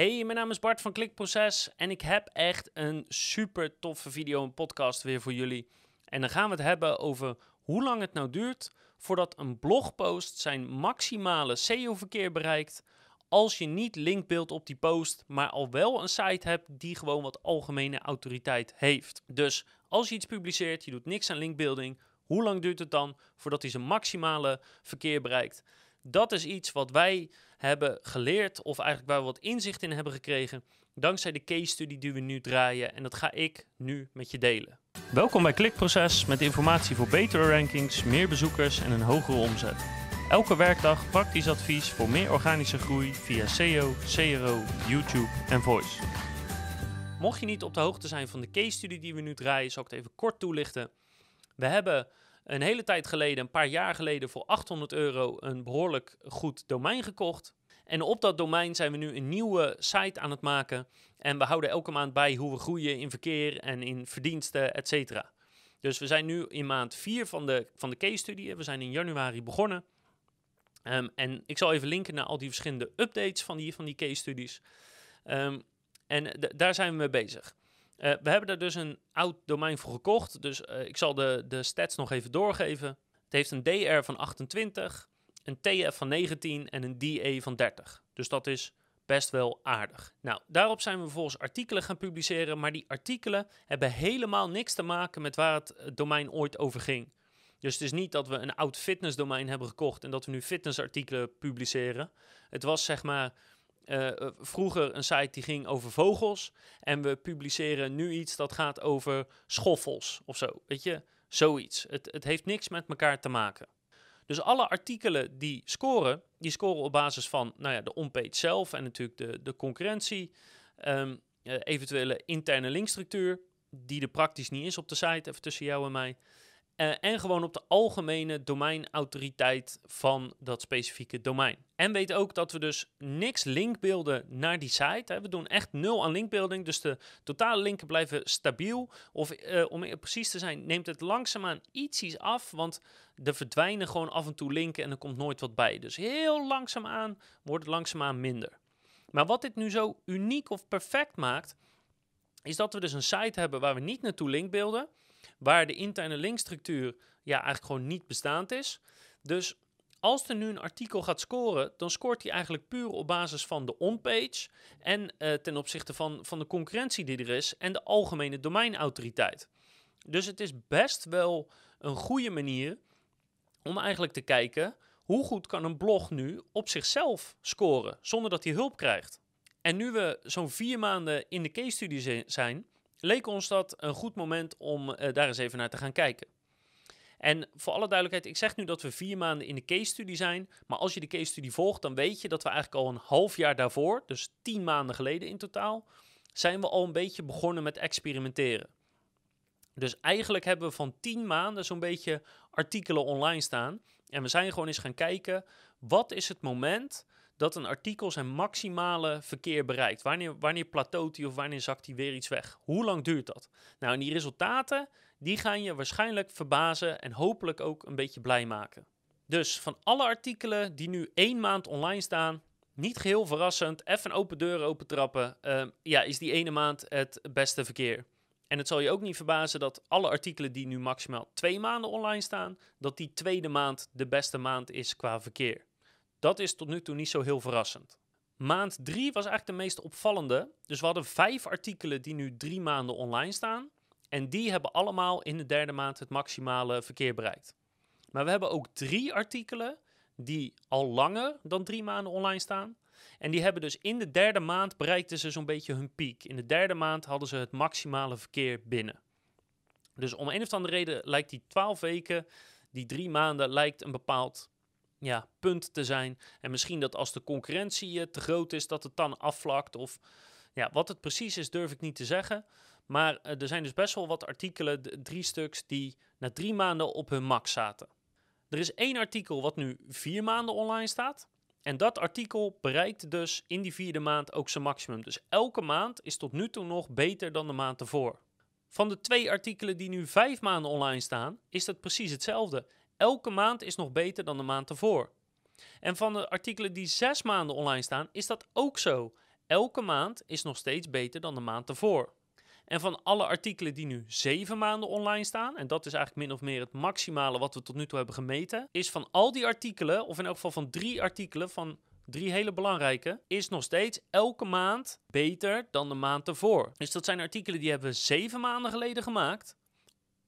Hey, mijn naam is Bart van Klikproces en ik heb echt een super toffe video en podcast weer voor jullie. En dan gaan we het hebben over hoe lang het nou duurt voordat een blogpost zijn maximale SEO-verkeer bereikt als je niet linkbeeld op die post, maar al wel een site hebt die gewoon wat algemene autoriteit heeft. Dus als je iets publiceert, je doet niks aan linkbuilding, hoe lang duurt het dan voordat hij zijn maximale verkeer bereikt? Dat is iets wat wij hebben geleerd, of eigenlijk waar we wat inzicht in hebben gekregen, dankzij de case study die we nu draaien. En dat ga ik nu met je delen. Welkom bij Klikproces met informatie voor betere rankings, meer bezoekers en een hogere omzet. Elke werkdag praktisch advies voor meer organische groei via SEO, CRO, YouTube en Voice. Mocht je niet op de hoogte zijn van de case study die we nu draaien, zal ik het even kort toelichten. We hebben een hele tijd geleden, een paar jaar geleden, voor 800 euro een behoorlijk goed domein gekocht. En op dat domein zijn we nu een nieuwe site aan het maken. En we houden elke maand bij hoe we groeien in verkeer en in verdiensten, et cetera. Dus we zijn nu in maand 4 van de, van de case study. We zijn in januari begonnen. Ehm, en ik zal even linken naar al die verschillende updates van die, van die case studies. Ehm, en daar zijn we mee bezig. Uh, we hebben daar dus een oud domein voor gekocht. Dus uh, ik zal de, de stats nog even doorgeven. Het heeft een DR van 28, een TF van 19 en een DA van 30. Dus dat is best wel aardig. Nou, daarop zijn we vervolgens artikelen gaan publiceren. Maar die artikelen hebben helemaal niks te maken met waar het domein ooit over ging. Dus het is niet dat we een oud fitnessdomein hebben gekocht en dat we nu fitnessartikelen publiceren. Het was zeg maar uh, vroeger een site die ging over vogels. En we publiceren nu iets dat gaat over schoffels of zo. Weet je, zoiets. Het, het heeft niks met elkaar te maken. Dus alle artikelen die scoren, die scoren op basis van nou ja, de onpage zelf en natuurlijk de, de concurrentie. Um, uh, eventuele interne linkstructuur, die er praktisch niet is op de site, even tussen jou en mij. Uh, en gewoon op de algemene domeinautoriteit van dat specifieke domein. En weet ook dat we dus niks linkbeelden naar die site. Hè. We doen echt nul aan linkbuilding, dus de totale linken blijven stabiel. Of uh, om precies te zijn, neemt het langzaamaan ietsjes af, want er verdwijnen gewoon af en toe linken en er komt nooit wat bij. Dus heel langzaamaan wordt het langzaamaan minder. Maar wat dit nu zo uniek of perfect maakt, is dat we dus een site hebben waar we niet naartoe linkbeelden waar de interne linkstructuur ja, eigenlijk gewoon niet bestaand is. Dus als er nu een artikel gaat scoren, dan scoort hij eigenlijk puur op basis van de onpage en uh, ten opzichte van, van de concurrentie die er is en de algemene domeinautoriteit. Dus het is best wel een goede manier om eigenlijk te kijken hoe goed kan een blog nu op zichzelf scoren zonder dat hij hulp krijgt. En nu we zo'n vier maanden in de case study zijn, leek ons dat een goed moment om uh, daar eens even naar te gaan kijken. En voor alle duidelijkheid, ik zeg nu dat we vier maanden in de case study zijn. Maar als je de case study volgt, dan weet je dat we eigenlijk al een half jaar daarvoor, dus tien maanden geleden in totaal, zijn we al een beetje begonnen met experimenteren. Dus eigenlijk hebben we van tien maanden zo'n beetje artikelen online staan. En we zijn gewoon eens gaan kijken, wat is het moment dat een artikel zijn maximale verkeer bereikt. Wanneer, wanneer plateaut hij of wanneer zakt hij weer iets weg? Hoe lang duurt dat? Nou, en die resultaten, die gaan je waarschijnlijk verbazen en hopelijk ook een beetje blij maken. Dus van alle artikelen die nu één maand online staan, niet geheel verrassend, even open deuren open trappen, uh, ja, is die ene maand het beste verkeer. En het zal je ook niet verbazen dat alle artikelen die nu maximaal twee maanden online staan, dat die tweede maand de beste maand is qua verkeer. Dat is tot nu toe niet zo heel verrassend. Maand 3 was eigenlijk de meest opvallende. Dus we hadden vijf artikelen die nu drie maanden online staan. En die hebben allemaal in de derde maand het maximale verkeer bereikt. Maar we hebben ook drie artikelen die al langer dan drie maanden online staan. En die hebben dus in de derde maand bereikten ze zo'n beetje hun piek. In de derde maand hadden ze het maximale verkeer binnen. Dus om een of andere reden lijkt die 12 weken, die drie maanden, lijkt een bepaald ja, punt te zijn. En misschien dat als de concurrentie uh, te groot is, dat het dan afvlakt. Of ja, wat het precies is, durf ik niet te zeggen. Maar uh, er zijn dus best wel wat artikelen, drie stuks, die na drie maanden op hun max zaten. Er is één artikel wat nu vier maanden online staat. En dat artikel bereikt dus in die vierde maand ook zijn maximum. Dus elke maand is tot nu toe nog beter dan de maand ervoor. Van de twee artikelen die nu vijf maanden online staan, is dat precies hetzelfde. Elke maand is nog beter dan de maand ervoor. En van de artikelen die zes maanden online staan, is dat ook zo. elke maand is nog steeds beter dan de maand ervoor. En van alle artikelen die nu zeven maanden online staan, en dat is eigenlijk min of meer het maximale wat we tot nu toe hebben gemeten, is van al die artikelen, of in elk geval van drie artikelen, van drie hele belangrijke, is nog steeds elke maand beter dan de maand ervoor. Dus dat zijn artikelen die hebben we zeven maanden geleden gemaakt.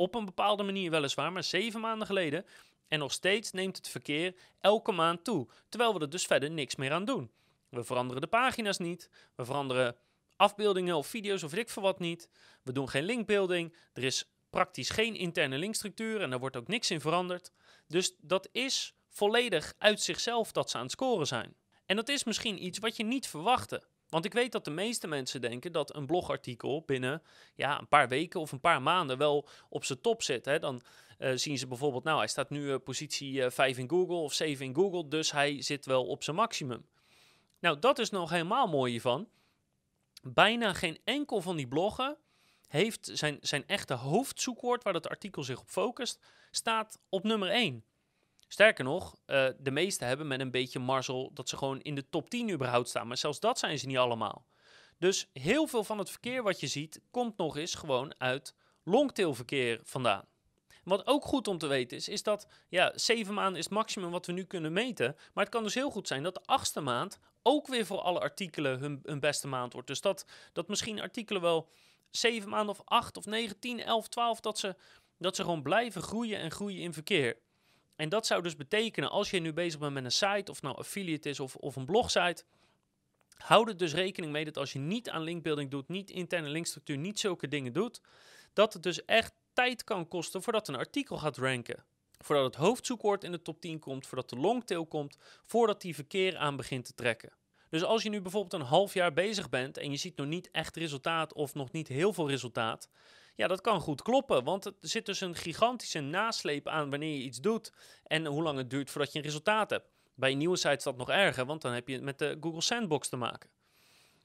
Op een bepaalde manier weliswaar, maar zeven maanden geleden. En nog steeds neemt het verkeer elke maand toe. Terwijl we er dus verder niks meer aan doen. We veranderen de pagina's niet. We veranderen afbeeldingen of video's of ik veel wat niet. We doen geen linkbuilding. Er is praktisch geen interne linkstructuur en daar wordt ook niks in veranderd. Dus dat is volledig uit zichzelf dat ze aan het scoren zijn. En dat is misschien iets wat je niet verwachtte. Want ik weet dat de meeste mensen denken dat een blogartikel binnen ja, een paar weken of een paar maanden wel op zijn top zit. Hè. Dan uh, zien ze bijvoorbeeld, nou hij staat nu uh, positie uh, eh, 5 in Google of 7 in Google, dus hij zit wel op zijn maximum. Nou, dat is nog helemaal mooi hiervan. Bijna geen enkel van die bloggen heeft zijn, zijn echte hoofdzoekwoord, waar dat artikel zich op focust, staat op nummer 1. Sterker nog, uh, de meeste hebben met een beetje marzel dat ze gewoon in de top 10 überhaupt staan. Maar zelfs dat zijn ze niet allemaal. Dus heel veel van het verkeer wat je ziet, komt nog eens gewoon uit longtailverkeer vandaan. Wat ook goed om te weten is, is dat ja, zeven maanden is het maximum wat we nu kunnen meten. Maar het kan dus heel goed zijn dat de achtste maand ook weer voor alle artikelen hun, hun beste maand wordt. Dus dat, dat misschien artikelen wel zeven maanden of acht of negen, tien, elf, twaalf, dat ze, dat ze gewoon blijven groeien en groeien in verkeer. En dat zou dus betekenen, als je nu bezig bent met een site, of nou affiliate is of, of een blogsite, houd er dus rekening mee dat als je niet aan linkbuilding doet, niet interne linkstructuur, niet zulke dingen doet, dat het dus echt tijd kan kosten voordat een artikel gaat ranken. Voordat het hoofdzoekwoord in de top 10 komt, voordat de longtail komt, voordat die verkeer aan begint te trekken. Dus als je nu bijvoorbeeld een half jaar bezig bent en je ziet nog niet echt resultaat of nog niet heel veel resultaat, ja, dat kan goed kloppen, want er zit dus een gigantische nasleep aan wanneer je iets doet en hoe lang het duurt voordat je een resultaat hebt. Bij nieuwe site is dat nog erger, want dan heb je het met de Google Sandbox te maken.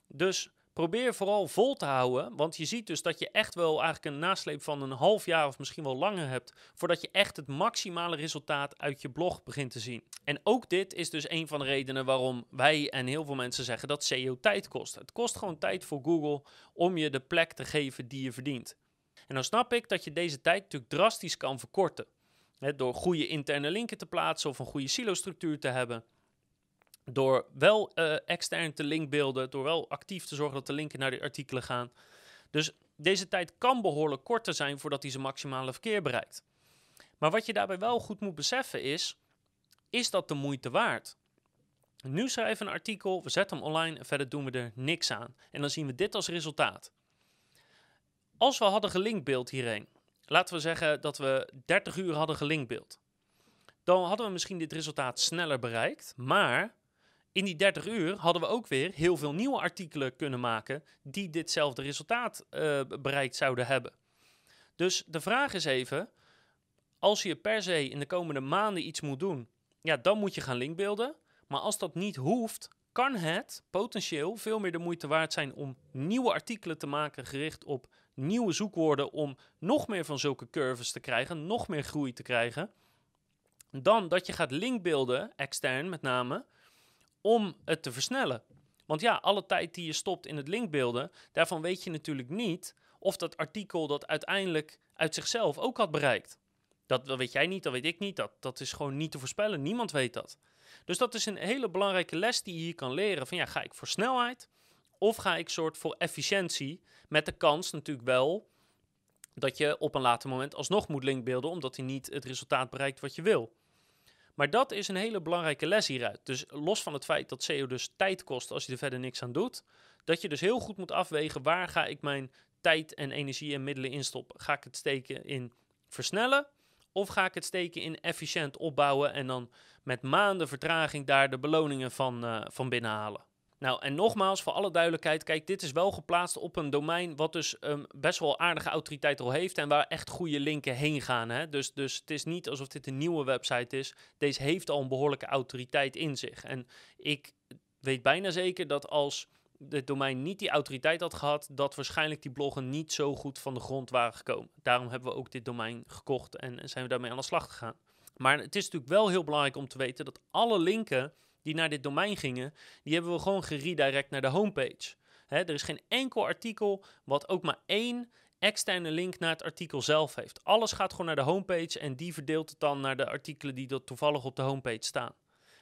Dus probeer vooral vol te houden, want je ziet dus dat je echt wel eigenlijk een nasleep van een half jaar of misschien wel langer hebt, voordat je echt het maximale resultaat uit je blog begint te zien. En ook dit is dus een van de redenen waarom wij en heel veel mensen zeggen dat SEO tijd kost. Het kost gewoon tijd voor Google om je de plek te geven die je verdient. En dan snap ik dat je deze tijd natuurlijk drastisch kan verkorten. Door goede interne linken te plaatsen of een goede silo-structuur te hebben. Door wel uh, extern te linkbeelden, door wel actief te zorgen dat de linken naar die artikelen gaan. Dus deze tijd kan behoorlijk korter zijn voordat hij zijn maximale verkeer bereikt. Maar wat je daarbij wel goed moet beseffen is, is dat de moeite waard? Nu schrijven we een artikel, we zetten hem online en verder doen we er niks aan. En dan zien we dit als resultaat. Als we hadden gelinkbeeld hierheen, laten we zeggen dat we 30 uur hadden gelinkbeeld, dan hadden we misschien dit resultaat sneller bereikt. Maar in die 30 uur hadden we ook weer heel veel nieuwe artikelen kunnen maken die ditzelfde resultaat uh, bereikt zouden hebben. Dus de vraag is even, als je per se in de komende maanden iets moet doen, ja, dan moet je gaan linkbeelden. Maar als dat niet hoeft, kan het potentieel veel meer de moeite waard zijn om nieuwe artikelen te maken gericht op nieuwe zoekwoorden om nog meer van zulke curves te krijgen, nog meer groei te krijgen. Dan dat je gaat linkbeelden, extern met name, om het te versnellen. Want ja, alle tijd die je stopt in het linkbeelden, daarvan weet je natuurlijk niet of dat artikel dat uiteindelijk uit zichzelf ook had bereikt. Dat, weet jij niet, dat weet ik niet. Dat, dat is gewoon niet te voorspellen. Niemand weet dat. Dus dat is een hele belangrijke les die je hier kan leren. Van ja, ga ik voor snelheid of ga ik soort voor efficiëntie? Met de kans natuurlijk wel dat je op een later moment alsnog moet linkbeelden, omdat hij niet het resultaat bereikt wat je wil. Maar dat is een hele belangrijke les hieruit. Dus los van het feit dat SEO dus tijd kost als je er verder niks aan doet, dat je dus heel goed moet afwegen waar ga ik mijn tijd en energie en middelen in stoppen. Ga ik het steken in versnellen of ga ik het steken in efficiënt opbouwen en dan met maanden vertraging daar de beloningen van, uh, van binnenhalen? Nou, en nogmaals, voor alle duidelijkheid, kijk, dit is wel geplaatst op een domein wat dus um, best wel aardige autoriteit al heeft en waar echt goede linken heen gaan. Hè? Dus, dus het is niet alsof dit een nieuwe website is. Deze heeft al een behoorlijke autoriteit in zich. En ik weet bijna zeker dat als dit domein niet die autoriteit had gehad, dat waarschijnlijk die bloggen niet zo goed van de grond waren gekomen. Daarom hebben we ook dit domein gekocht en zijn we daarmee aan de slag gegaan. Maar het is natuurlijk wel heel belangrijk om te weten dat alle linken die naar dit domein gingen, die hebben we gewoon geredirect naar de homepage. Er is geen enkel artikel wat ook maar één externe link naar het artikel zelf heeft. Alles gaat gewoon naar de homepage en die verdeelt het dan naar de artikelen die er toevallig op de homepage staan.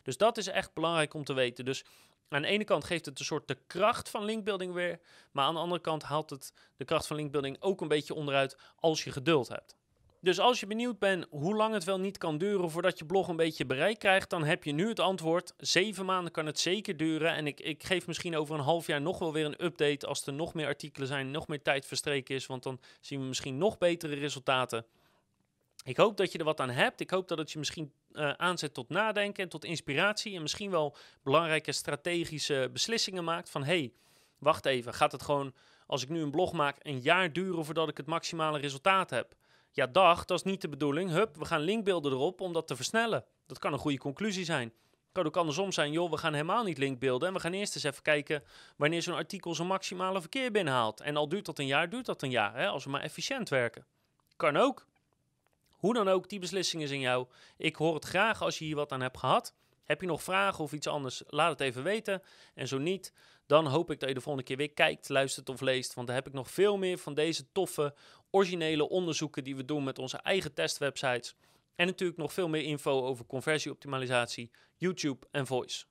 Dus dat is echt belangrijk om te weten. Dus aan de ene kant geeft het een soort de kracht van linkbuilding weer, maar aan de andere kant haalt het de kracht van linkbuilding ook een beetje onderuit als je geduld hebt. Dus als je benieuwd bent hoe lang het wel niet kan duren voordat je blog een beetje bereik krijgt, dan heb je nu het antwoord. Zeven maanden kan het zeker duren. En ik, ik geef misschien over een half jaar nog wel weer een update als er nog meer artikelen zijn, nog meer tijd verstreken is. Want dan zien we misschien nog betere resultaten. Ik hoop dat je er wat aan hebt. Ik hoop dat het je misschien uh, aanzet tot nadenken en tot inspiratie. En misschien wel belangrijke strategische beslissingen maakt. Van hey, wacht even, gaat het gewoon als ik nu een blog maak een jaar duren voordat ik het maximale resultaat heb? Ja, dag, dat is niet de bedoeling. Hup, we gaan linkbeelden erop om dat te versnellen. Dat kan een goede conclusie zijn. Kan ook andersom zijn, joh, we gaan helemaal niet linkbeelden. En we gaan eerst eens even kijken wanneer zo'n artikel zijn maximale verkeer binnenhaalt. En al duurt dat een jaar, duurt dat een jaar, hè, als we maar efficiënt werken. Kan ook. Hoe dan ook, die beslissing is in jou. Ik hoor het graag als je hier wat aan hebt gehad. Heb je nog vragen of iets anders? Laat het even weten. En zo niet, dan hoop ik dat je de volgende keer weer kijkt, luistert of leest. Want dan heb ik nog veel meer van deze toffe, originele onderzoeken die we doen met onze eigen testwebsites. En natuurlijk nog veel meer info over conversieoptimalisatie, YouTube en voice.